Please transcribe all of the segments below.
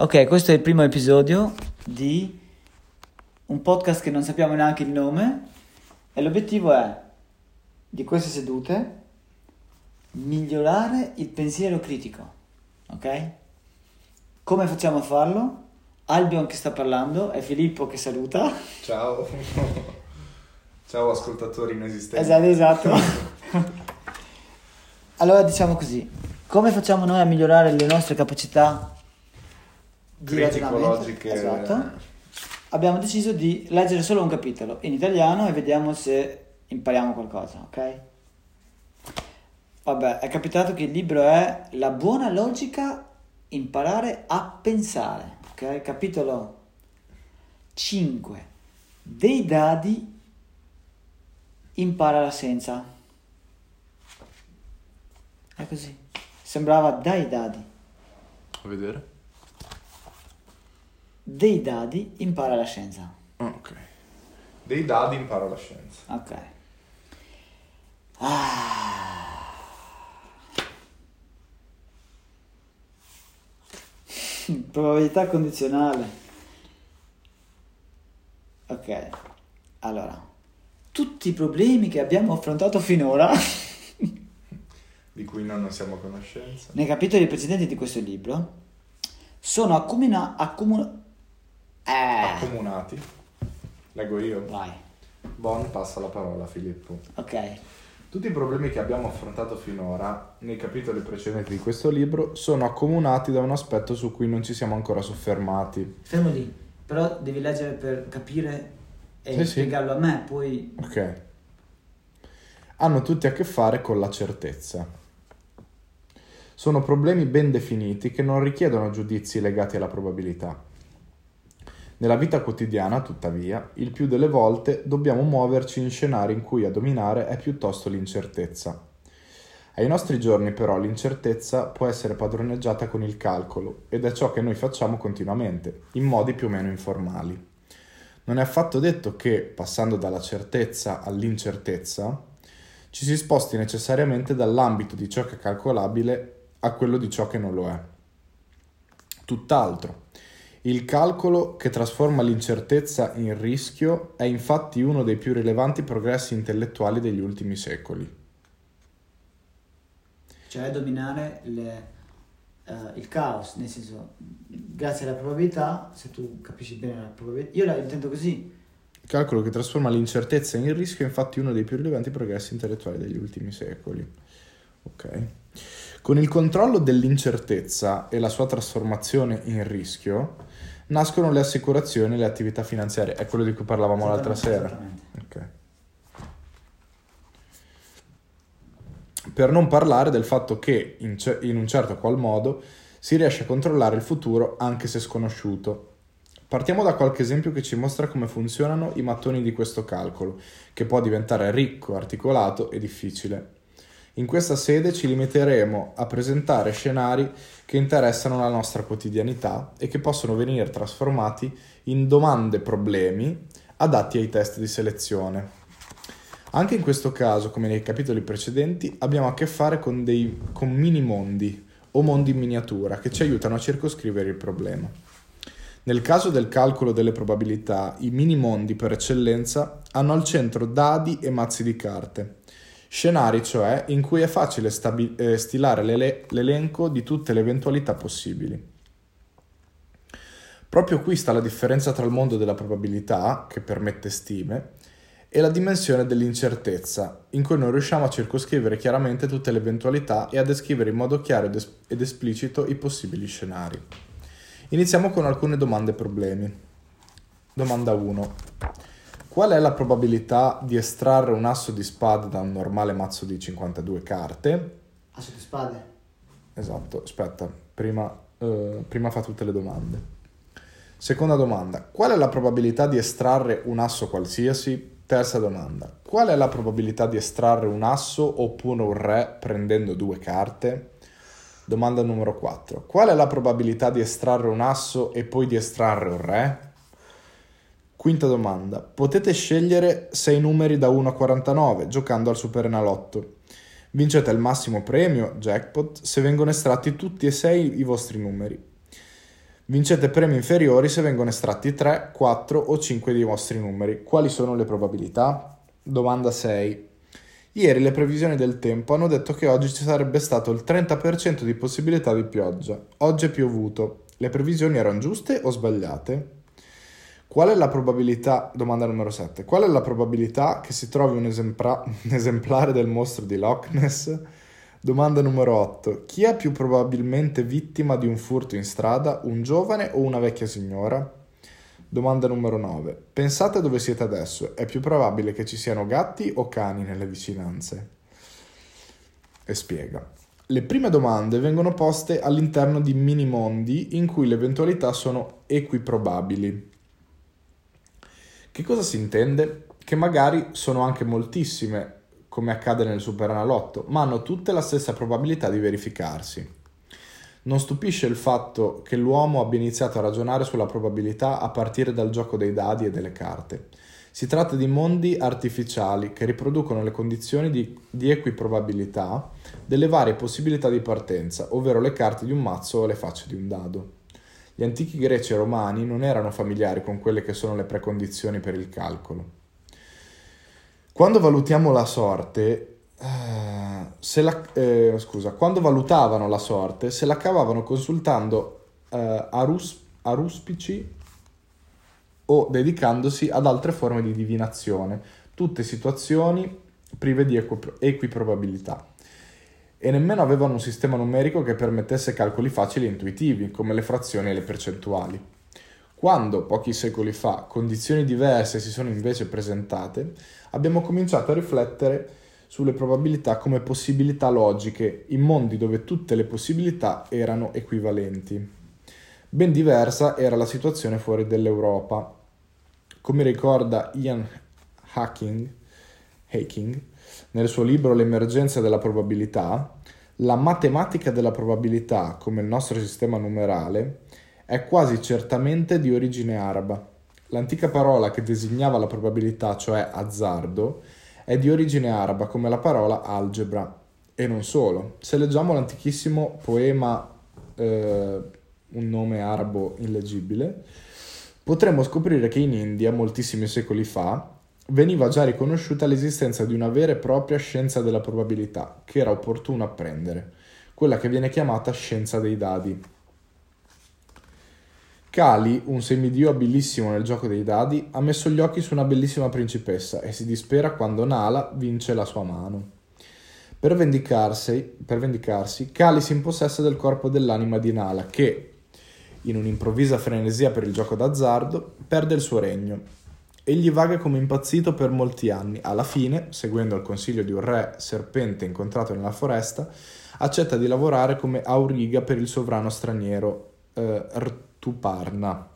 Ok, questo è il primo episodio di un podcast che non sappiamo neanche il nome e l'obiettivo è di queste sedute migliorare il pensiero critico, ok? Come facciamo a farlo? Albion che sta parlando e Filippo che saluta. Ciao. Ciao ascoltatori inesistenti. Esatto, esatto. allora diciamo così, come facciamo noi a migliorare le nostre capacità di ragionamento? Critico-logiche. Esatto. Abbiamo deciso di leggere solo un capitolo in italiano e vediamo se impariamo qualcosa, ok? Vabbè, è capitato che il libro è La buona logica, imparare a pensare, ok? Capitolo 5. Dei dadi impara la scienza. È così. Sembrava dai dadi. A vedere? Dei dadi impara la scienza. Ah, ok. Dei dadi impara la scienza. Ok. Ah. Probabilità condizionale. Ok. Allora, tutti i problemi che abbiamo affrontato finora Di cui noi non siamo a conoscenza. nei capitoli precedenti di questo libro sono accumuna accumu- eh. Accomunati. Leggo io. Vai. Bon passa la parola a Filippo. Ok. Tutti i problemi che abbiamo affrontato finora nei capitoli precedenti di questo libro sono accomunati da un aspetto su cui non ci siamo ancora soffermati. Fermo lì. Però devi leggere per capire e Sì, sì. spiegarlo a me, poi Ok. Hanno tutti a che fare con la certezza. Sono problemi ben definiti che non richiedono giudizi legati alla probabilità. Nella vita quotidiana, tuttavia, il più delle volte dobbiamo muoverci in scenari in cui a dominare è piuttosto l'incertezza. Ai nostri giorni però l'incertezza può essere padroneggiata con il calcolo ed è ciò che noi facciamo continuamente, in modi più o meno informali. Non è affatto detto che, passando dalla certezza all'incertezza, ci si sposti necessariamente dall'ambito di ciò che è calcolabile a quello di ciò che non lo è. Tutt'altro. Il calcolo che trasforma l'incertezza in rischio è infatti uno dei più rilevanti progressi intellettuali degli ultimi secoli. cioè dominare le, eh, il caos, nel senso, grazie alla probabilità, se tu capisci bene la probabilità, io la intendo così, Il calcolo che trasforma l'incertezza in rischio è infatti uno dei più rilevanti progressi intellettuali degli ultimi secoli. Ok. Con il controllo dell'incertezza e la sua trasformazione in rischio nascono le assicurazioni e le attività finanziarie. È quello di cui parlavamo l'altra sera. Esattamente. Ok. Per non parlare del fatto che in, ce- in un certo qual modo si riesce a controllare il futuro anche se sconosciuto. Partiamo da qualche esempio che ci mostra come funzionano i mattoni di questo calcolo, che può diventare ricco, articolato e difficile. In questa sede ci limiteremo a presentare scenari che interessano la nostra quotidianità e che possono venire trasformati in domande-problemi adatti ai test di selezione. Anche in questo caso, come nei capitoli precedenti, abbiamo a che fare con dei con mini mondi o mondi in miniatura che ci aiutano a circoscrivere il problema. Nel caso del calcolo delle probabilità, i mini mondi per eccellenza hanno al centro dadi e mazzi di carte. Scenari, cioè, in cui è facile stabi- eh, stilare l'ele- l'elenco di tutte le eventualità possibili. Proprio qui sta la differenza tra il mondo della probabilità, che permette stime, e la dimensione dell'incertezza, in cui non riusciamo a circoscrivere chiaramente tutte le eventualità e a descrivere in modo chiaro ed, es- ed esplicito i possibili scenari. Iniziamo con alcune domande e problemi. Domanda 1. Qual è la probabilità di estrarre un asso di spade da un normale mazzo di 52 carte? asso di spade, Esatto, aspetta, prima, eh, prima fa tutte le domande. Seconda domanda, qual è la probabilità di estrarre un asso qualsiasi? Terza domanda, qual è la probabilità di estrarre un asso oppure un re prendendo due carte? Domanda numero 4, qual è la probabilità di estrarre un asso e poi di estrarre un re? Quinta domanda, potete scegliere 6 numeri da 1 a 49 giocando al Super Enalotto. Vincete il massimo premio, jackpot, se vengono estratti tutti e sei i vostri numeri. Vincete premi inferiori se vengono estratti 3, 4 o 5 dei vostri numeri. Quali sono le probabilità? Domanda 6. Ieri le previsioni del tempo hanno detto che oggi ci sarebbe stato il 30% di possibilità di pioggia. Oggi è piovuto. Le previsioni erano giuste o sbagliate? Qual è la probabilità, domanda numero 7, qual è la probabilità che si trovi un, esempra- un esemplare del mostro di Loch Ness? Domanda numero 8, chi è più probabilmente vittima di un furto in strada, un giovane o una vecchia signora? Domanda numero 9, pensate dove siete adesso, è più probabile che ci siano gatti o cani nelle vicinanze? E spiega. Le prime domande vengono poste all'interno di mini mondi in cui le eventualità sono equiprobabili. Che cosa si intende? Che magari sono anche moltissime, come accade nel Superenalotto, ma hanno tutte la stessa probabilità di verificarsi. Non stupisce il fatto che l'uomo abbia iniziato a ragionare sulla probabilità a partire dal gioco dei dadi e delle carte. Si tratta di mondi artificiali che riproducono le condizioni di, di equiprobabilità delle varie possibilità di partenza, ovvero le carte di un mazzo o le facce di un dado. Gli antichi greci e romani non erano familiari con quelle che sono le precondizioni per il calcolo. Quando valutiamo la sorte, eh, la, eh, scusa, quando valutavano la sorte, se la cavavano consultando eh, arus, aruspici o dedicandosi ad altre forme di divinazione, tutte situazioni prive di equiprobabilità e nemmeno avevano un sistema numerico che permettesse calcoli facili e intuitivi, come le frazioni e le percentuali. Quando, pochi secoli fa, condizioni diverse si sono invece presentate, abbiamo cominciato a riflettere sulle probabilità come possibilità logiche in mondi dove tutte le possibilità erano equivalenti. Ben diversa era la situazione fuori dell'Europa. Come ricorda Ian Hacking, Hacking nel suo libro L'emergenza della probabilità, la matematica della probabilità, come il nostro sistema numerale, è quasi certamente di origine araba. L'antica parola che designava la probabilità, cioè azzardo, è di origine araba come la parola algebra. E non solo. Se leggiamo l'antichissimo poema eh, Un nome arabo illegibile, potremmo scoprire che in India, moltissimi secoli fa, veniva già riconosciuta l'esistenza di una vera e propria scienza della probabilità, che era opportuno apprendere, quella che viene chiamata scienza dei dadi. Kali, un semidio abilissimo nel gioco dei dadi, ha messo gli occhi su una bellissima principessa e si dispera quando Nala vince la sua mano. Per vendicarsi, per vendicarsi, Kali si impossessa del corpo dell'anima di Nala che, in un'improvvisa frenesia per il gioco d'azzardo, perde il suo regno Egli vaga come impazzito per molti anni. Alla fine, seguendo il consiglio di un re serpente incontrato nella foresta, accetta di lavorare come auriga per il sovrano straniero eh, Rtuparna.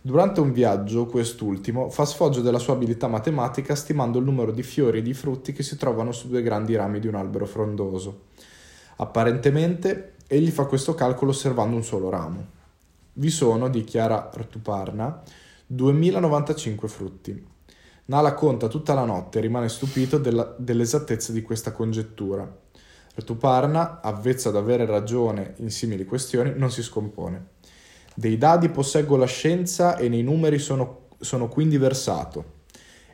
Durante un viaggio, quest'ultimo fa sfoggio della sua abilità matematica stimando il numero di fiori e di frutti che si trovano su due grandi rami di un albero frondoso. Apparentemente, egli fa questo calcolo osservando un solo ramo. Vi sono, dichiara Rtuparna, 2095 frutti. Nala conta tutta la notte e rimane stupito della, dell'esattezza di questa congettura. Ratuparna, avvezza ad avere ragione in simili questioni, non si scompone. Dei dadi posseggo la scienza e nei numeri sono, sono quindi versato.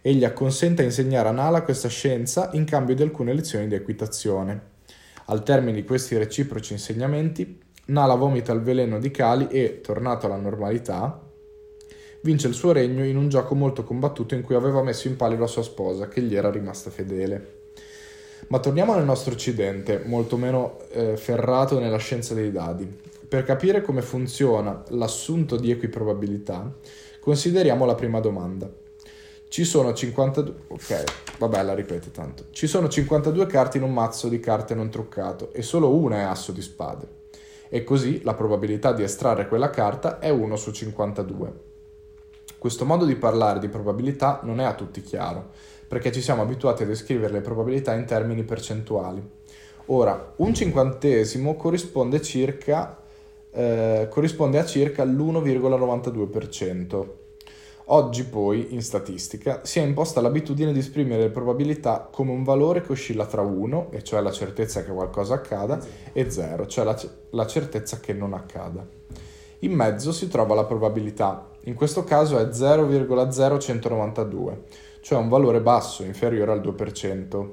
Egli acconsente a insegnare a Nala questa scienza in cambio di alcune lezioni di equitazione. Al termine di questi reciproci insegnamenti, Nala vomita il veleno di Kali e, tornato alla normalità, vince il suo regno in un gioco molto combattuto in cui aveva messo in palio la sua sposa, che gli era rimasta fedele. Ma torniamo nel nostro occidente, molto meno eh, ferrato nella scienza dei dadi. Per capire come funziona l'assunto di equiprobabilità, consideriamo la prima domanda. Ci sono 52... Ok, vabbè, la ripete tanto. Ci sono 52 carte in un mazzo di carte non truccato e solo una è asso di spade. E così la probabilità di estrarre quella carta è 1 su 52. Questo modo di parlare di probabilità non è a tutti chiaro, perché ci siamo abituati a descrivere le probabilità in termini percentuali. Ora, un cinquantesimo corrisponde, circa, eh, corrisponde a circa l'1,92%. Oggi poi, in statistica, si è imposta l'abitudine di esprimere le probabilità come un valore che oscilla tra 1, e cioè la certezza che qualcosa accada, e 0, cioè la, la certezza che non accada. In mezzo si trova la probabilità, in questo caso è 0,0192, cioè un valore basso, inferiore al 2%.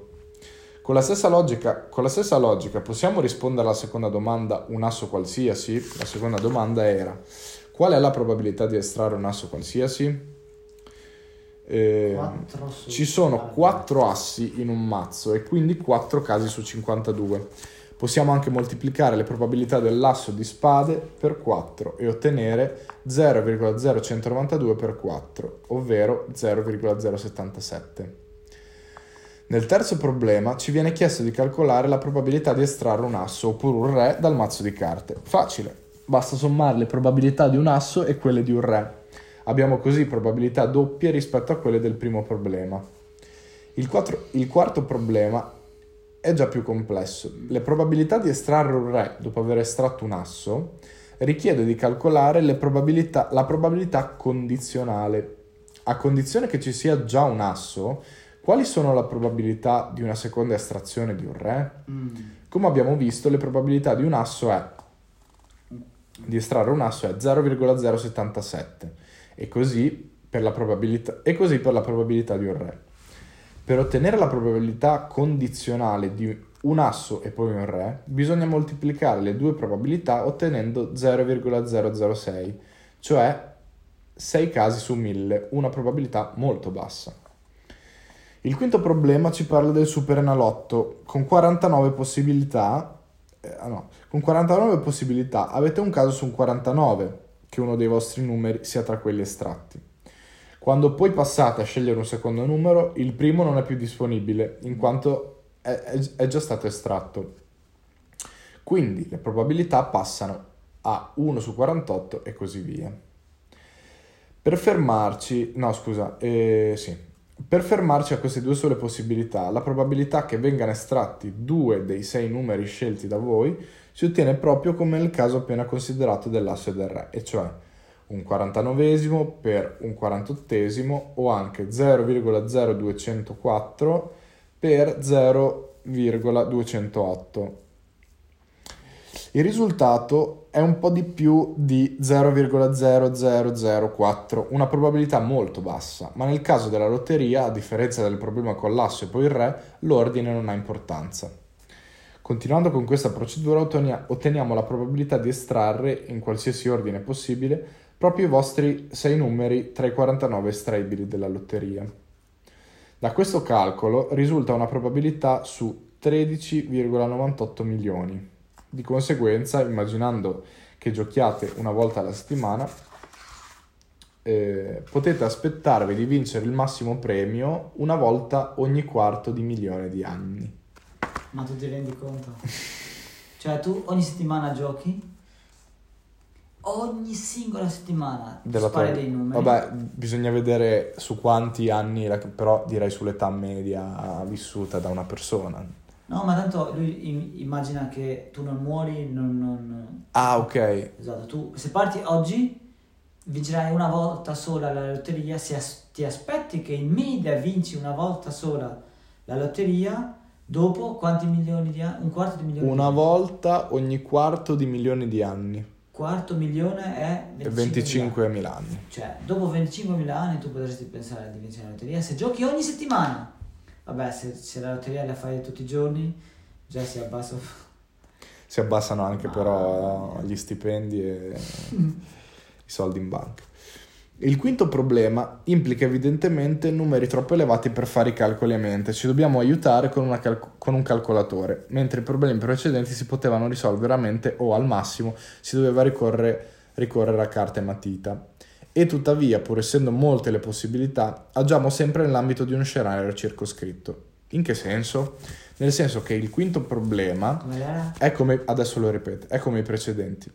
Con la, stessa logica, con la stessa logica possiamo rispondere alla seconda domanda un asso qualsiasi? La seconda domanda era qual è la probabilità di estrarre un asso qualsiasi? Eh, ci sono 4 assi in un mazzo e quindi 4 casi su 52. Possiamo anche moltiplicare le probabilità dell'asso di spade per 4 e ottenere 0,0192 per 4, ovvero 0,077. Nel terzo problema ci viene chiesto di calcolare la probabilità di estrarre un asso oppure un re dal mazzo di carte. Facile, basta sommare le probabilità di un asso e quelle di un re. Abbiamo così probabilità doppie rispetto a quelle del primo problema. Il, quattro- il quarto problema è già più complesso. Le probabilità di estrarre un re dopo aver estratto un asso richiede di calcolare le probabilità- la probabilità condizionale. A condizione che ci sia già un asso, quali sono le probabilità di una seconda estrazione di un re? Mm. Come abbiamo visto, le probabilità di un asso è di estrarre un asso è 0,077 e così per la probabilità, e così per la probabilità di un re. Per ottenere la probabilità condizionale di un asso e poi un re, bisogna moltiplicare le due probabilità ottenendo 0,006, cioè 6 casi su 1000, una probabilità molto bassa. Il quinto problema ci parla del superenalotto con 49 possibilità. eh, ah no, con 49 possibilità avete un caso su un 49 che uno dei vostri numeri sia tra quelli estratti. Quando poi passate a scegliere un secondo numero, il primo non è più disponibile in quanto è, è- è già stato estratto. Quindi le probabilità passano a 1 su 48 e così via. Per fermarci, no scusa, eh, sì, per fermarci a queste due sole possibilità, la probabilità che vengano estratti due dei sei numeri scelti da voi si ottiene proprio come nel caso appena considerato dell'asse del re, e cioè un 49 per un 48 o anche 0,0204 per 0,208. Il risultato è un po' di più di 0,0004, una probabilità molto bassa, ma nel caso della lotteria, a differenza del problema con l'asso e poi il re, l'ordine non ha importanza. Continuando con questa procedura otteniamo la probabilità di estrarre, in qualsiasi ordine possibile, proprio i vostri 6 numeri tra i 49 estraibili della lotteria. Da questo calcolo risulta una probabilità su 13,98 milioni. Di conseguenza, immaginando che giochiate una volta alla settimana, eh, potete aspettarvi di vincere il massimo premio una volta ogni quarto di milione di anni. Ma tu ti rendi conto? Cioè tu ogni settimana giochi? Ogni singola settimana Della spari tua- dei numeri. Vabbè, bisogna vedere su quanti anni, però direi sull'età media vissuta da una persona. No, ma tanto lui im- immagina che tu non muori, non... non- Ah, ok. Esatto, tu se parti oggi vincerai una volta sola la lotteria, se as- ti aspetti che in media vinci una volta sola la lotteria, dopo quanti milioni di anni? Un quarto di milione Una di anni. volta ogni quarto di milioni di anni. Quarto milione è E 25 25.000 anni. Cioè, dopo 25.000 anni tu potresti pensare di vincere la lotteria se giochi ogni settimana. Vabbè, se, se la lotteria la fai tutti i giorni, già si abbassa. Si abbassano anche Ah, però mia. gli stipendi e i soldi in banca. Il quinto problema implica evidentemente numeri troppo elevati per fare i calcoli a mente. Ci dobbiamo aiutare con, una calco- con un calcolatore, mentre i problemi precedenti si potevano risolvere a mente o al massimo si doveva ricorrere, ricorrere a carta e matita. E tuttavia, pur essendo molte le possibilità, agiamo sempre nell'ambito di uno scenario circoscritto. In che senso? Nel senso che il quinto problema Come è come, adesso lo ripeto, è come i precedenti.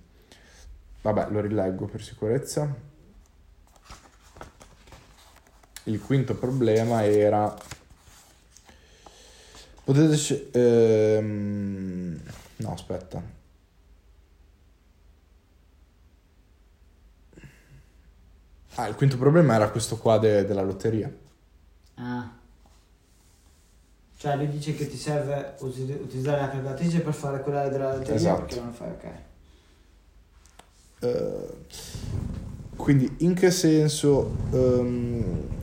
Vabbè, lo rileggo per sicurezza. Il quinto problema era... Potete... ehm, no, aspetta. Ah, il quinto problema era questo qua de- della lotteria. Ah. Cioè lui dice che ti serve usi- utilizzare la calcolatrice per fare quella della lotteria Esatto. perché non fai, ok. Uh, quindi in che senso um,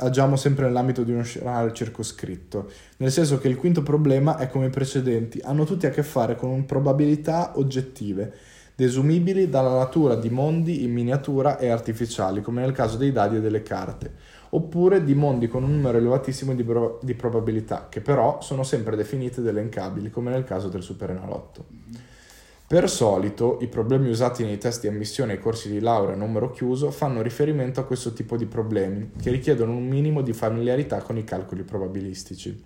agiamo sempre nell'ambito di uno scenario circoscritto? Nel senso che il quinto problema è come i precedenti, hanno tutti a che fare con probabilità oggettive, desumibili dalla natura di mondi in miniatura e artificiali, come nel caso dei dadi e delle carte, oppure di mondi con un numero elevatissimo di, pro- di probabilità, che però sono sempre definite ed elencabili, come nel caso del superenalotto. Per solito, i problemi usati nei test di ammissione ai corsi di laurea a numero chiuso fanno riferimento a questo tipo di problemi, che richiedono un minimo di familiarità con i calcoli probabilistici.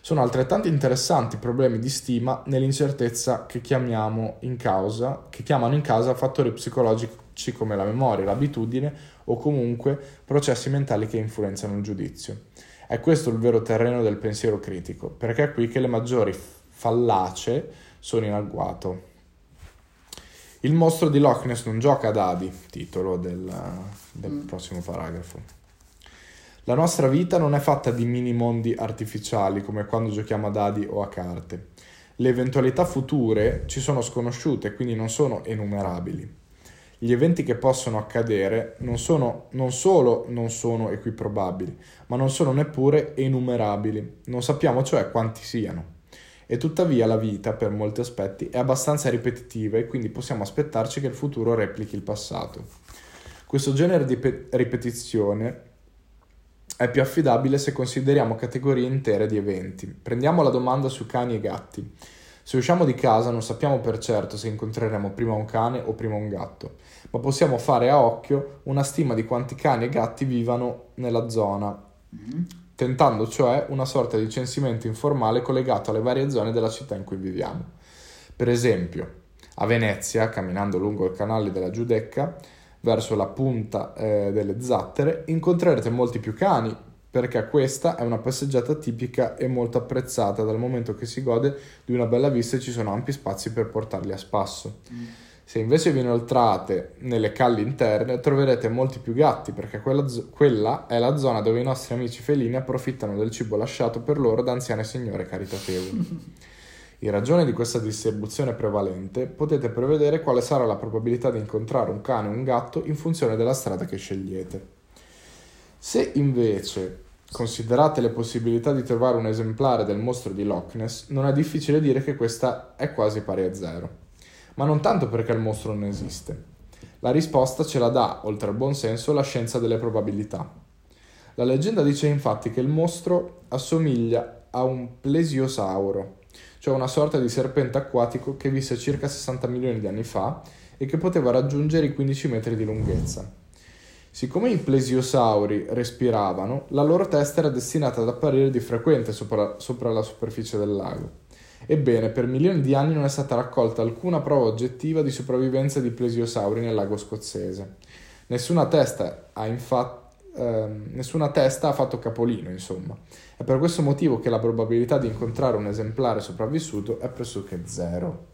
Sono altrettanto interessanti i problemi di stima nell'incertezza che, in causa, che chiamano in causa fattori psicologici come la memoria, l'abitudine o comunque processi mentali che influenzano il giudizio. È questo il vero terreno del pensiero critico, perché è qui che le maggiori fallacie sono in agguato. Il mostro di Loch Ness non gioca a dadi, titolo del, del mm. prossimo paragrafo. La nostra vita non è fatta di mini mondi artificiali come quando giochiamo a dadi o a carte. Le eventualità future ci sono sconosciute, quindi non sono enumerabili. Gli eventi che possono accadere non, sono, non solo non sono equiprobabili, ma non sono neppure enumerabili. Non sappiamo cioè quanti siano e tuttavia la vita, per molti aspetti, è abbastanza ripetitiva e quindi possiamo aspettarci che il futuro replichi il passato. Questo genere di pe- ripetizione è più affidabile se consideriamo categorie intere di eventi. Prendiamo la domanda su cani e gatti. Se usciamo di casa non sappiamo per certo se incontreremo prima un cane o prima un gatto, ma possiamo fare a occhio una stima di quanti cani e gatti vivano nella zona. Tentando cioè una sorta di censimento informale collegato alle varie zone della città in cui viviamo. Per esempio, a Venezia, camminando lungo il canale della Giudecca, verso la punta eh, delle Zattere, incontrerete molti più cani, perché questa è una passeggiata tipica e molto apprezzata dal momento che si gode di una bella vista e ci sono ampi spazi per portarli a spasso. Mm. Se invece vi inoltrate nelle calli interne troverete molti più gatti perché quella, quella, è la zona dove i nostri amici felini approfittano del cibo lasciato per loro da anziane signore caritatevoli. In ragione di questa distribuzione prevalente potete prevedere quale sarà la probabilità di incontrare un cane o un gatto in funzione della strada che scegliete. Se invece considerate le possibilità di trovare un esemplare del mostro di Loch Ness, non è difficile dire che questa è quasi pari a zero ma non tanto perché il mostro non esiste. La risposta ce la dà, oltre al buon senso, la scienza delle probabilità. La leggenda dice infatti che il mostro assomiglia a un plesiosauro, cioè una sorta di serpente acquatico che visse circa 60 milioni di anni fa e che poteva raggiungere i 15 metri di lunghezza. Siccome i plesiosauri respiravano, la loro testa era destinata ad apparire di frequente sopra, sopra la superficie del lago. Ebbene, per milioni di anni non è stata raccolta alcuna prova oggettiva di sopravvivenza di plesiosauri nel lago scozzese. Nessuna testa ha infatti ehm, nessuna testa ha fatto capolino, insomma. È per questo motivo che la probabilità di incontrare un esemplare sopravvissuto è pressoché zero.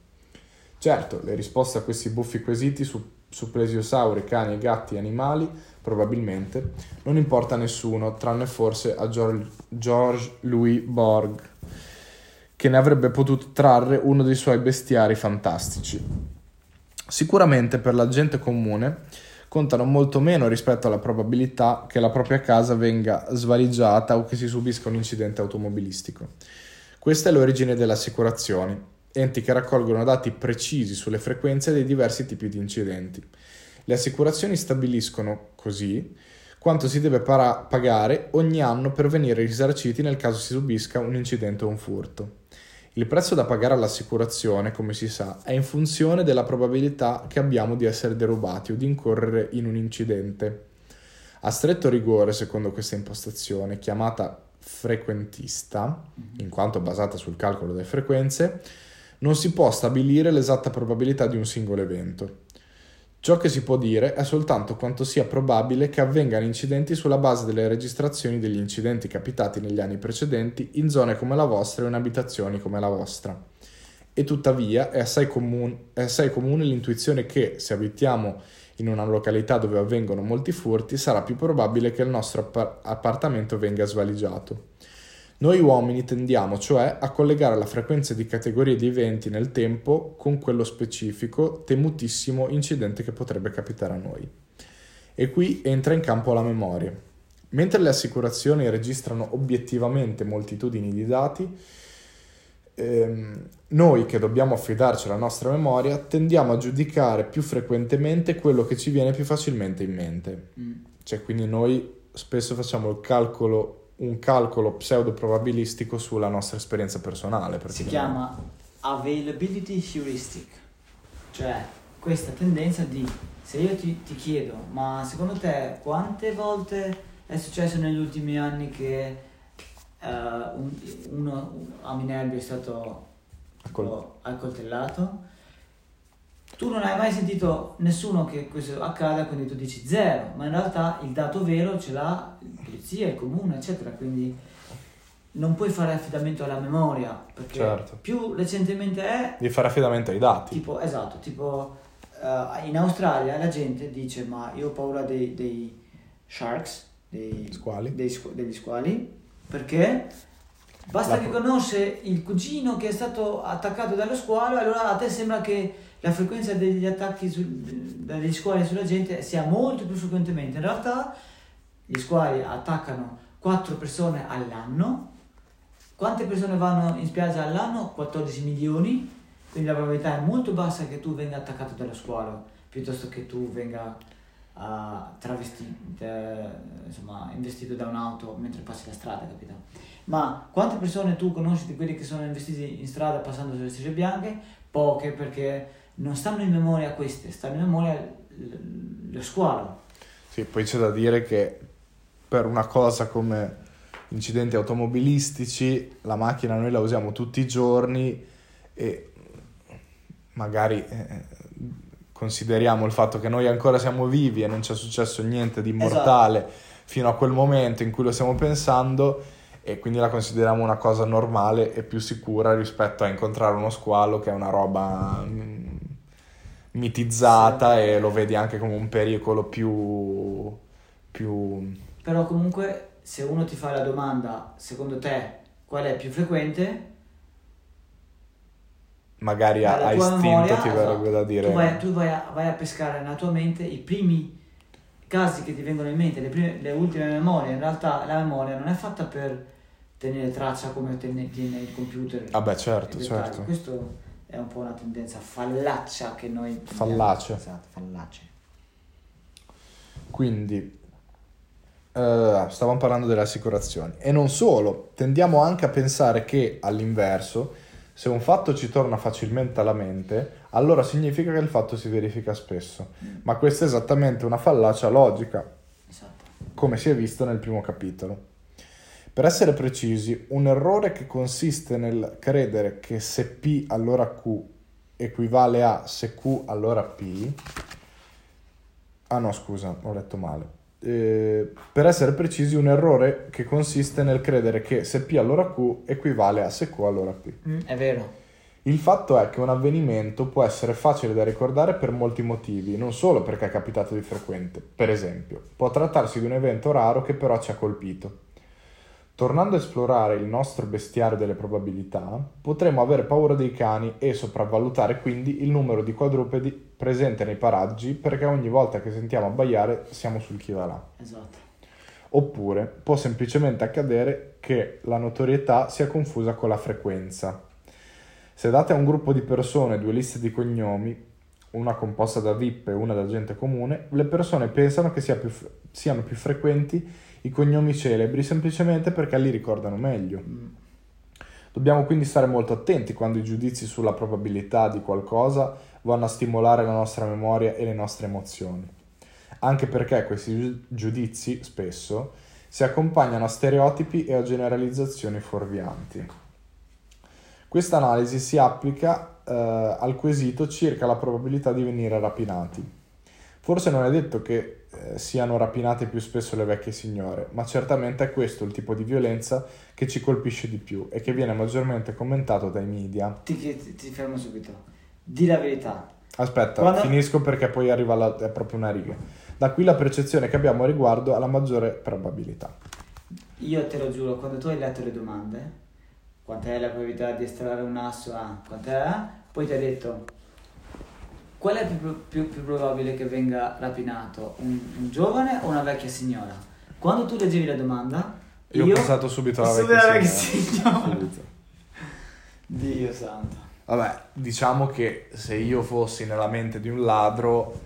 Certo, le risposte a questi buffi quesiti su, su plesiosauri, cani, gatti e animali, probabilmente, non importa a nessuno, tranne forse a George, George Louis Borg che ne avrebbe potuto trarre uno dei suoi bestiari fantastici. Sicuramente per la gente comune contano molto meno rispetto alla probabilità che la propria casa venga svaligiata o che si subisca un incidente automobilistico. Questa è l'origine delle assicurazioni, enti che raccolgono dati precisi sulle frequenze dei diversi tipi di incidenti. Le assicurazioni stabiliscono così quanto si deve para- pagare ogni anno per venire risarciti nel caso si subisca un incidente o un furto. Il prezzo da pagare all'assicurazione, come si sa, è in funzione della probabilità che abbiamo di essere derubati o di incorrere in un incidente. A stretto rigore, secondo questa impostazione, chiamata frequentista, in quanto basata sul calcolo delle frequenze, non si può stabilire l'esatta probabilità di un singolo evento. Ciò che si può dire è soltanto quanto sia probabile che avvengano incidenti sulla base delle registrazioni degli incidenti capitati negli anni precedenti in zone come la vostra e in abitazioni come la vostra. E tuttavia è assai, comun- è assai comune l'intuizione che, se abitiamo in una località dove avvengono molti furti, sarà più probabile che il nostro app- appartamento venga svaligiato. Noi uomini tendiamo cioè a collegare la frequenza di categorie di eventi nel tempo con quello specifico, temutissimo incidente che potrebbe capitare a noi. E qui entra in campo la memoria. Mentre le assicurazioni registrano obiettivamente moltitudini di dati, ehm, noi che dobbiamo affidarci alla nostra memoria tendiamo a giudicare più frequentemente quello che ci viene più facilmente in mente. Mm. Cioè, quindi noi spesso facciamo il calcolo, un calcolo pseudo probabilistico sulla nostra esperienza personale. Si chiama availability heuristic, cioè questa tendenza di se io ti, ti chiedo, ma secondo te quante volte è successo negli ultimi anni che eh, un- uno a Minerva è stato Accol- accoltellato? Tu non hai mai sentito nessuno che questo accada, quindi tu dici zero, ma in realtà il dato vero ce l'ha la polizia, il comune, eccetera, quindi non puoi fare affidamento alla memoria, perché Certo. più recentemente è, Di fare affidamento ai dati. tipo, esatto, tipo eh, in Australia la gente dice ma io ho paura dei, dei sharks, dei, Squali. dei degli squali, perché basta La- che conosce il cugino che è stato attaccato dallo squalo, allora a te sembra che la frequenza degli attacchi sul- dagli squali sulla gente sia molto più frequentemente. In realtà gli squali attaccano 4 persone all'anno. Quante persone vanno in spiaggia all'anno? 14 milioni. Quindi la probabilità è molto bassa che tu venga attaccato dallo squalo piuttosto che tu venga ah, travestito, eh, insomma, investito da un'auto mentre passi la strada, capito? Ma quante persone tu conosci di quelli che sono investiti in strada passando sulle strisce bianche? Poche perché non stanno in memoria queste, stanno in memoria lo squalo. Sì, poi c'è da dire che per una cosa come incidenti automobilistici, la macchina noi la usiamo tutti i giorni e magari eh, consideriamo il fatto che noi ancora siamo vivi e non c'è successo niente di mortale fino a quel momento in cui lo stiamo pensando e quindi la consideriamo una cosa normale e più sicura rispetto a incontrare uno squalo che è una roba mm, mitizzata Sì. e lo vedi anche come un pericolo più, più Però comunque se uno ti fa la domanda, secondo te qual è più frequente? magari a, istinto memoria, ti esatto. verrebbe da dire Tu, vai, tu vai a, vai a pescare nella tua mente i primi casi che ti vengono in mente, le, prime- le ultime memorie. In realtà la memoria non è fatta per tenere traccia come tiene, il computer. vabbè i certo certo Questo è un po' una tendenza fallaccia che noi... Fallace. Esatto, fallace. Quindi, eh, stavamo parlando delle assicurazioni. E non solo, tendiamo anche a pensare che all'inverso, se un fatto ci torna facilmente alla mente, allora significa che il fatto si verifica spesso. Ma questa è esattamente una fallacia logica, Esatto. come si è visto nel primo capitolo. Per essere precisi, un errore che consiste nel credere che se P allora Q equivale a se Q allora P. Ah no, scusa, ho letto male. Eh, per essere precisi, un errore che consiste nel credere che se P allora Q equivale a se Q allora P. Mm, è vero. Il fatto è che un avvenimento può essere facile da ricordare per molti motivi, non solo perché è capitato di frequente. Per esempio, può trattarsi di un evento raro che però ci ha colpito. Tornando a esplorare il nostro bestiario delle probabilità, potremmo avere paura dei cani e sopravvalutare quindi il numero di quadrupedi presente nei paraggi perché ogni volta che sentiamo abbaiare siamo sul chi va là. Esatto. Oppure può semplicemente accadere che la notorietà sia confusa con la frequenza. Se date a un gruppo di persone due liste di cognomi, una composta da VIP e una da gente comune, le persone pensano che sia più siano più frequenti i cognomi celebri semplicemente perché li ricordano meglio. Mm. Dobbiamo quindi stare molto attenti quando i giudizi sulla probabilità di qualcosa vanno a stimolare la nostra memoria e le nostre emozioni. Anche perché questi giu- giudizi spesso si accompagnano a stereotipi e a generalizzazioni fuorvianti. Questa analisi si applica eh, al quesito circa la probabilità di venire rapinati. Forse non è detto che eh, siano rapinate più spesso le vecchie signore, ma certamente è questo il tipo di violenza che ci colpisce di più e che viene maggiormente commentato dai media. Ti, ti, ti fermo subito. Di la verità. Aspetta, Quando- finisco perché poi arriva la, è proprio una riga. Da qui la percezione che abbiamo a riguardo alla maggiore probabilità. io te lo giuro, quando tu hai letto le domande, quant'è la probabilità di estrarre un asso, ah, quant'è, poi ti ha detto qual è più, più, più probabile che venga rapinato, un, un, giovane o una vecchia signora? Quando tu leggevi la domanda, io, io ho pensato subito alla vecchia, alla vecchia signora. Dio santo. Vabbè, diciamo che se io fossi nella mente di un ladro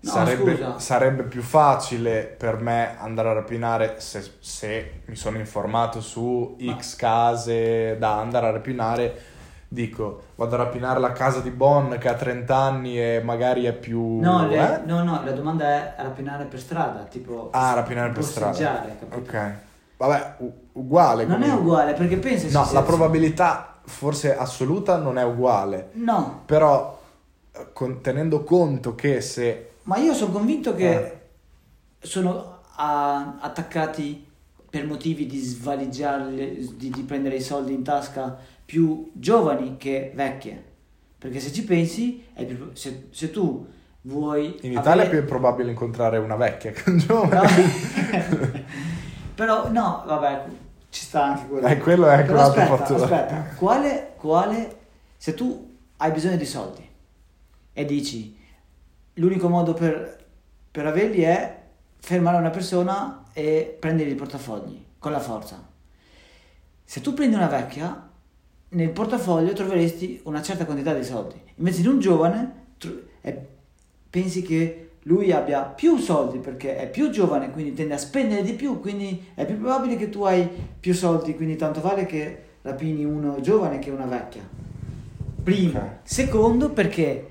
No, sarebbe, sarebbe, più facile per me andare a rapinare se, se mi sono informato su X case da andare a rapinare. Dico, vado a rapinare la casa di Bonn che ha 30 anni e magari è più... No, le, eh? no, no, la domanda è rapinare per strada, tipo... Ah, rapinare per strada. Ok. Vabbè, u- uguale. Non comunque. è uguale, perché pensi... No, la probabilità forse assoluta non è uguale. No. Però, con, tenendo conto che se ma io sono convinto che eh. sono a, attaccati per motivi di svaligiarle, di, di prendere i soldi in tasca più giovani che vecchie. Perché se ci pensi, più, se, se, tu vuoi... In Italia avere... è più probabile incontrare una vecchia che un giovane. No. Però no, vabbè, ci sta anche quello. Eh, quello è un altro fattore. Aspetta, quale, quale... Se tu hai bisogno di soldi e dici l'unico modo per, per averli è fermare una persona e prendere i portafogli con la forza. Se tu prendi una vecchia, nel portafoglio troveresti una certa quantità di soldi. Invece di un giovane, è, pensi che lui abbia più soldi perché è più giovane, quindi tende a spendere di più, quindi è più probabile che tu hai più soldi, quindi tanto vale che rapini uno giovane che una vecchia. Primo. Okay. Secondo, perché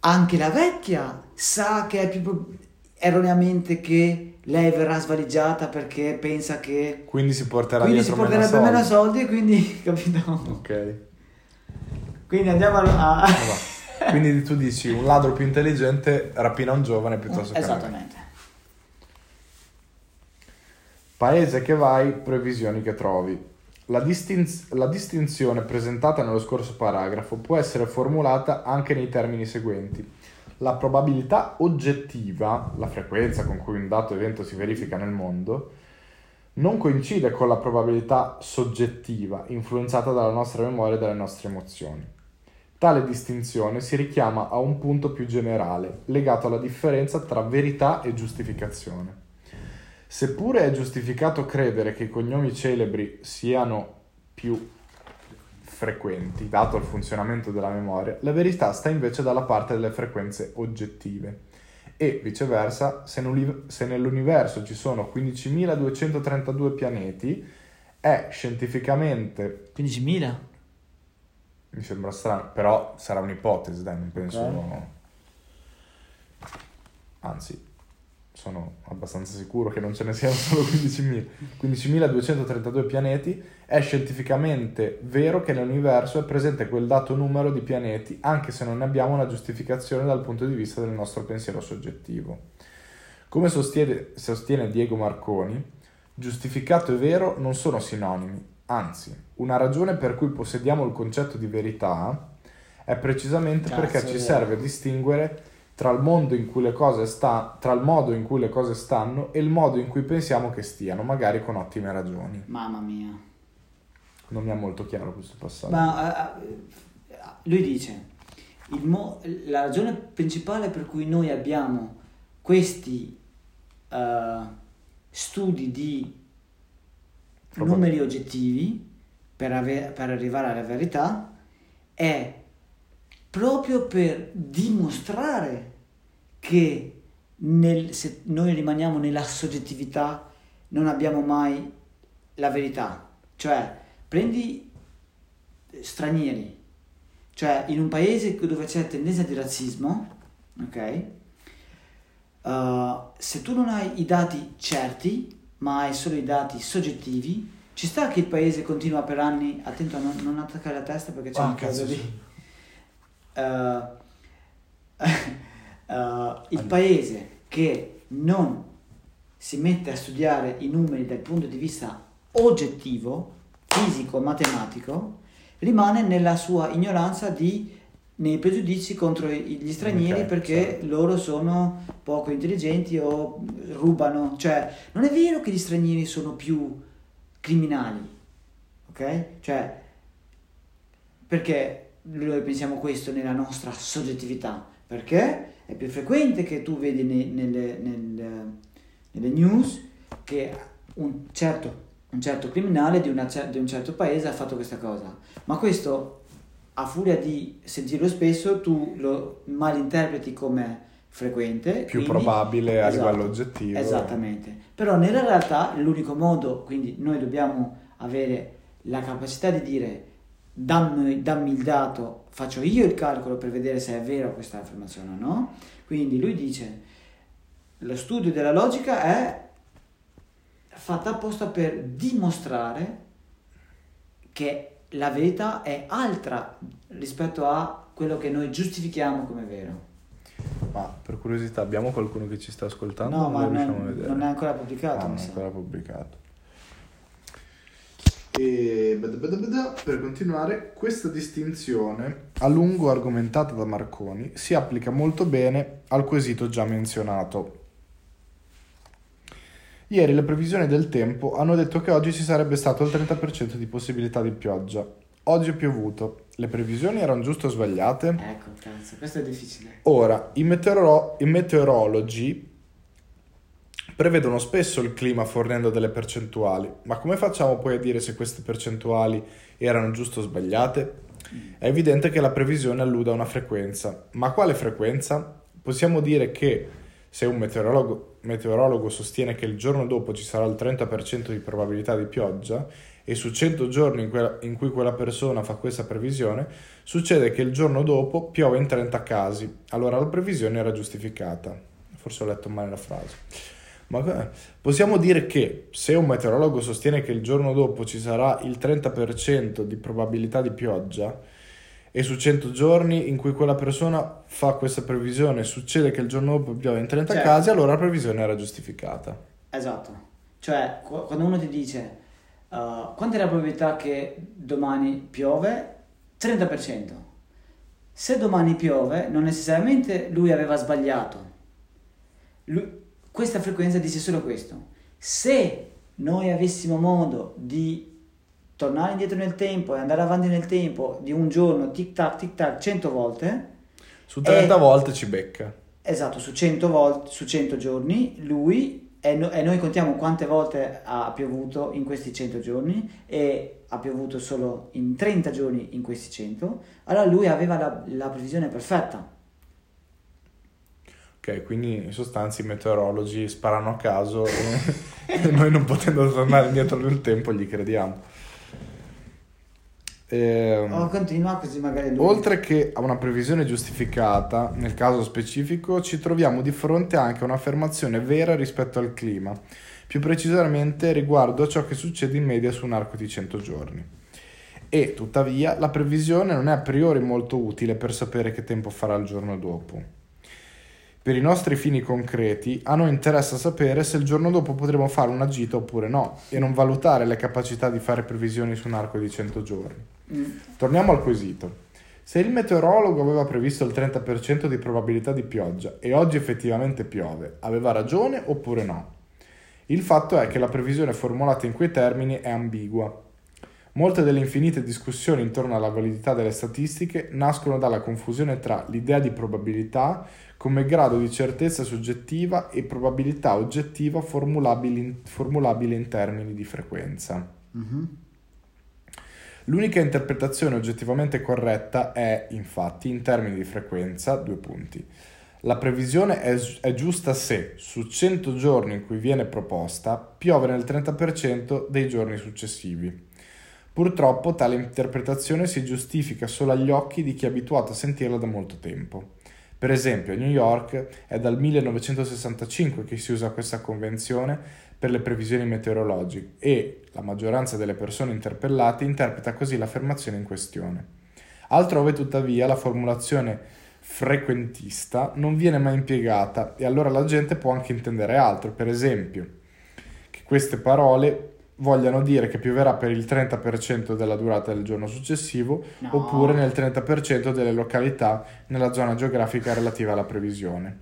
anche la vecchia sa che è più erroneamente che lei verrà svaligiata perché pensa che quindi si porterà quindi dietro si porterebbe meno soldi. soldi e quindi capito? Ok. Quindi andiamo a, a... quindi tu dici un ladro più intelligente rapina un giovane piuttosto che esattamente. Paese che vai previsioni che trovi. La, distinz- la, distinzione presentata nello scorso paragrafo può essere formulata anche nei termini seguenti. La probabilità oggettiva, la frequenza con cui un dato evento si verifica nel mondo, non coincide con la probabilità soggettiva, influenzata dalla nostra memoria e dalle nostre emozioni. Tale distinzione si richiama a un punto più generale, legato alla differenza tra verità e giustificazione. Seppure è giustificato credere che i cognomi celebri siano più frequenti, dato il funzionamento della memoria, la verità sta invece dalla parte delle frequenze oggettive. E viceversa, se, nell'universo ci sono 15.232 pianeti, è scientificamente... 15.000? Mi sembra strano, però sarà un'ipotesi, dai, non penso... Okay. Anzi, sono abbastanza sicuro che non ce ne siano solo 15.000, 15.232 pianeti, è scientificamente vero che nell'universo è presente quel dato numero di pianeti, anche se non ne abbiamo una giustificazione dal punto di vista del nostro pensiero soggettivo. Come sostiene, sostiene Diego Marconi, giustificato e vero non sono sinonimi, anzi, una ragione per cui possediamo il concetto di verità è precisamente Cazzo perché ci serve a distinguere tra il mondo in cui le cose sta, tra il modo in cui le cose stanno e il modo in cui pensiamo che stiano, magari con ottime ragioni. Mamma mia. Non mi è molto chiaro questo passaggio. Ma uh, lui dice, mo- la ragione principale per cui noi abbiamo questi uh, studi di numeri oggettivi per, ave- per arrivare alla verità è proprio per dimostrare che nel, se noi rimaniamo nella soggettività non abbiamo mai la verità. Cioè, prendi stranieri, cioè in un paese dove c'è tendenza di razzismo, ok? Uh, se tu non hai i dati certi, ma hai solo i dati soggettivi, ci sta che il paese continua per anni, attento a non, non attaccare la testa perché c'è oh, un caso di il paese che non si mette a studiare i numeri dal punto di vista oggettivo, fisico, matematico, rimane nella sua ignoranza di nei pregiudizi contro gli stranieri Ok, perché certo. loro sono poco intelligenti o rubano. Cioè, non è vero che gli stranieri sono più criminali, ok? Cioè, perché noi pensiamo questo nella nostra soggettività? Perché è più frequente che tu vedi ne- nelle, nel- nelle news che un certo, un certo criminale di, una di un certo paese ha fatto questa cosa. Ma questo, a furia di sentirlo spesso, tu lo malinterpreti come frequente. Più quindi- probabile a Esatto, livello oggettivo. Esattamente. Però nella realtà l'unico modo, quindi noi dobbiamo avere la capacità di dire dammi, dammi il dato, faccio io il calcolo per vedere se è vero questa affermazione o no. Quindi lui dice lo studio della logica è fatto apposta per dimostrare che la verità è altra rispetto a quello che noi giustifichiamo come vero. Ma per curiosità, abbiamo qualcuno che ci sta ascoltando? No, Non ma non, non è ancora pubblicato. Ah, non è ancora pubblicato. E per continuare, questa distinzione, a lungo argomentata da Marconi, si applica molto bene al quesito già menzionato. Ieri le previsioni del tempo hanno detto che oggi ci sarebbe stato il 30% di possibilità di pioggia. Oggi è piovuto. Le previsioni erano giuste o sbagliate? Ecco, cazzo, questo è difficile. Ora, i, meteoro- i meteorologi prevedono spesso il clima fornendo delle percentuali, ma come facciamo poi a dire se queste percentuali erano giuste o sbagliate? È evidente che la previsione allude a una frequenza, ma quale frequenza? Possiamo dire che se un meteorologo, meteorologo sostiene che il giorno dopo ci sarà il 30% di probabilità di pioggia e su 100 giorni in, que- in cui quella persona fa questa previsione, succede che il giorno dopo piove in 30 casi, allora la previsione era giustificata. Forse ho letto male la frase. Ma eh, possiamo dire che se un meteorologo sostiene che il giorno dopo ci sarà il 30% di probabilità di pioggia e su 100 giorni in cui quella persona fa questa previsione succede che il giorno dopo piove in 30 Cioè- casi, allora la previsione era giustificata. Esatto. Cioè, qu- quando uno ti dice uh, quanta è la probabilità che domani piove? 30%. Se domani piove, non necessariamente lui aveva sbagliato. Lui- questa frequenza dice solo questo. Se noi avessimo modo di tornare indietro nel tempo e andare avanti nel tempo di un giorno, tic tac, tic tac, 100 volte, Su 30 Eh. volte ci becca. Esatto, su 100, volte, su 100 giorni lui e, no- e noi contiamo quante volte ha piovuto in questi 100 giorni e ha piovuto solo in 30 giorni in questi 100, allora lui aveva la, la previsione perfetta. Ok, quindi in sostanza i meteorologi sparano a caso e, noi non potendo tornare indietro nel tempo gli crediamo. Ehm, Oh, continua così magari lui... Oltre che a una previsione giustificata, nel caso specifico, ci troviamo di fronte anche a un'affermazione vera rispetto al clima, più precisamente riguardo a ciò che succede in media su un arco di 100 giorni. E, tuttavia, la previsione non è a priori molto utile per sapere che tempo farà il giorno dopo. Per i nostri fini concreti, a noi interessa sapere se il giorno dopo potremo fare una gita oppure no, e non valutare le capacità di fare previsioni su un arco di 100 giorni. Mm, Torniamo al quesito. Se il meteorologo aveva previsto il 30% di probabilità di pioggia e oggi effettivamente piove, aveva ragione oppure no? Il fatto è che la previsione formulata in quei termini è ambigua. Molte delle infinite discussioni intorno alla validità delle statistiche nascono dalla confusione tra l'idea di probabilità come grado di certezza soggettiva e probabilità oggettiva formulabili in, formulabile in termini di frequenza. mhm. L'unica interpretazione oggettivamente corretta è, infatti, in termini di frequenza, due punti. La previsione è, è giusta se, su 100 giorni in cui viene proposta, piove nel 30% dei giorni successivi. Purtroppo tale interpretazione si giustifica solo agli occhi di chi è abituato a sentirla da molto tempo. Per esempio, a New York è dal 1965 che si usa questa convenzione per le previsioni meteorologiche e la maggioranza delle persone interpellate interpreta così l'affermazione in questione. Altrove, tuttavia, la formulazione frequentista non viene mai impiegata e allora la gente può anche intendere altro, per esempio, che queste parole vogliano dire che pioverà per il 30% della durata del giorno successivo No. oppure nel 30% delle località nella zona geografica relativa alla previsione.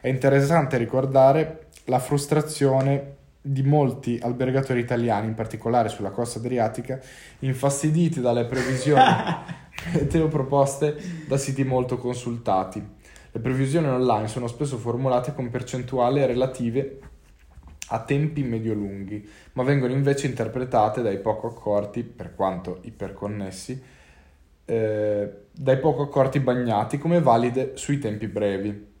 È interessante ricordare la frustrazione di molti albergatori italiani, in particolare sulla costa adriatica, infastiditi dalle previsioni meteo proposte da siti molto consultati. Le previsioni online sono spesso formulate con percentuali relative a tempi medio-lunghi, ma vengono invece interpretate dai poco accorti, per quanto iperconnessi, eh, dai poco accorti bagnati come valide sui tempi brevi.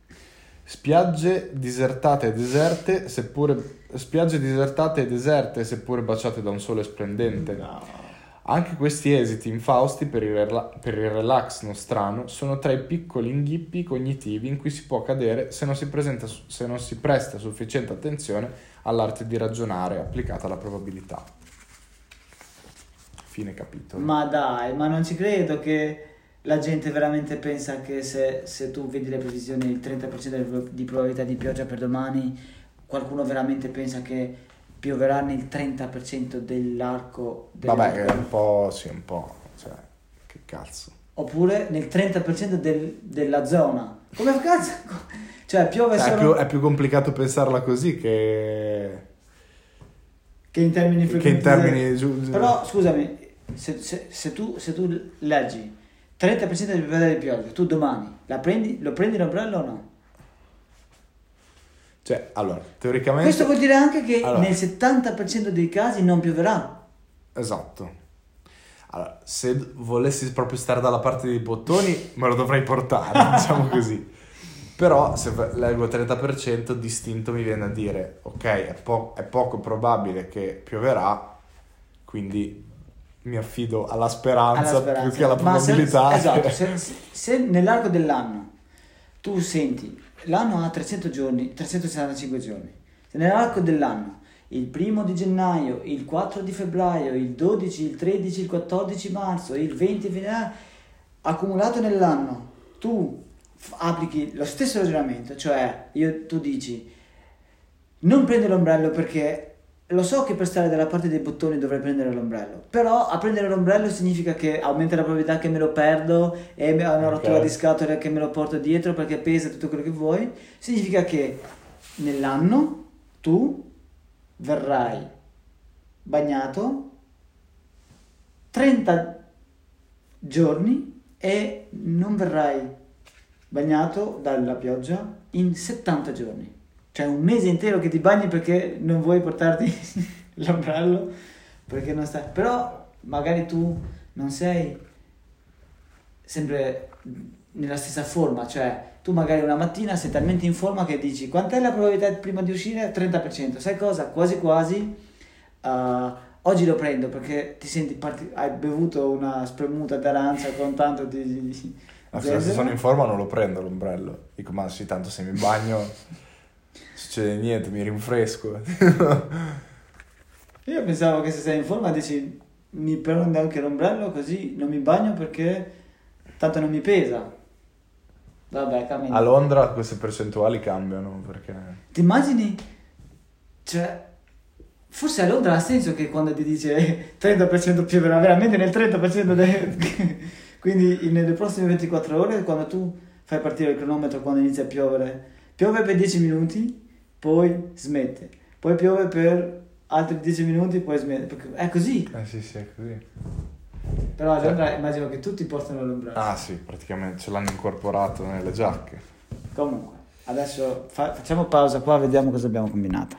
Spiagge disertate e deserte, seppure spiagge disertate e deserte, seppure baciate da un sole splendente. Anche questi esiti infausti per il, rela- per il relax nostrano sono tra i piccoli inghippi cognitivi in cui si può cadere se non si, presenta se non si presta sufficiente attenzione all'arte di ragionare applicata alla probabilità. Fine capitolo. Ma dai, ma non ci credo che la gente veramente pensa che se, se tu vedi le previsioni il 30% di prob- di probabilità di pioggia per domani, qualcuno veramente pensa che pioverà nel 30% dell'arco del Vabbè, è un po', sì, un po', cioè, che cazzo. oppure nel 30% del- della zona. Come cazzo? Cioè piove È solo più, è più complicato pensarla così che, che in termini che in termini... giu- Però scusami, se, se- se tu, se tu leggi 30% di probabilità di pioggia, tu domani la prendi, lo prendi l'ombrello o no? Cioè, allora, teoricamente... Questo vuol dire anche che Allora. nel 70% dei casi non pioverà. Esatto. Allora, se volessi proprio stare dalla parte dei bottoni, me lo dovrei portare, diciamo così. Però se leggo 30%, distinto mi viene a dire, ok, è, po- è poco probabile che pioverà, quindi mi affido alla speranza, alla speranza. più che alla Ma se- probabilità. esatto, se, se- se nell'arco dell'anno tu senti, l'anno ha 300 giorni, 365 giorni, se nell'arco dell'anno il primo di gennaio, il 4 di febbraio, il 12, il 13, il 14 marzo, il 20 di accumulato nell'anno, tu applichi lo stesso ragionamento, cioè io, tu dici non prendo l'ombrello perché lo so che per stare dalla parte dei bottoni dovrei prendere l'ombrello, però a prendere l'ombrello significa che aumenta la probabilità che me lo perdo e ho una Ok. rottura di scatole che me lo porto dietro perché pesa tutto quello che vuoi, significa che nell'anno tu verrai bagnato 30 giorni e non verrai bagnato dalla pioggia in 70 giorni. Cioè un mese intero che ti bagni perché non vuoi portarti l'ombrello, perché non stai... Però magari tu non sei sempre nella stessa forma, cioè tu magari una mattina sei talmente in forma che dici quant'è la probabilità prima di uscire? 30%. Sai cosa? Quasi quasi uh, oggi lo prendo perché ti senti parti- hai bevuto una spremuta d'arancia con tanto di... Ma se sono in forma non lo prendo l'ombrello. Dico, ma sì, tanto se mi bagno succede niente, mi rinfresco. Io pensavo che se sei in forma dici mi prendo anche l'ombrello così non mi bagno perché tanto non mi pesa. Vabbè, cammina. A Londra queste percentuali cambiano perché... Ti immagini? Cioè, forse a Londra ha senso che quando ti dice 30% pioverà veramente nel 30% de- Quindi nelle prossime 24 ore, quando tu fai partire il cronometro quando inizia a piovere, piove per 10 minuti, poi smette. Poi piove per altri 10 minuti, poi smette. È così. Eh sì, sì, è così. Però a Londra immagino che tutti portano l'ombrello. Ah sì, praticamente ce l'hanno incorporato nelle giacche. Comunque, adesso fa- facciamo pausa qua, vediamo cosa abbiamo combinato.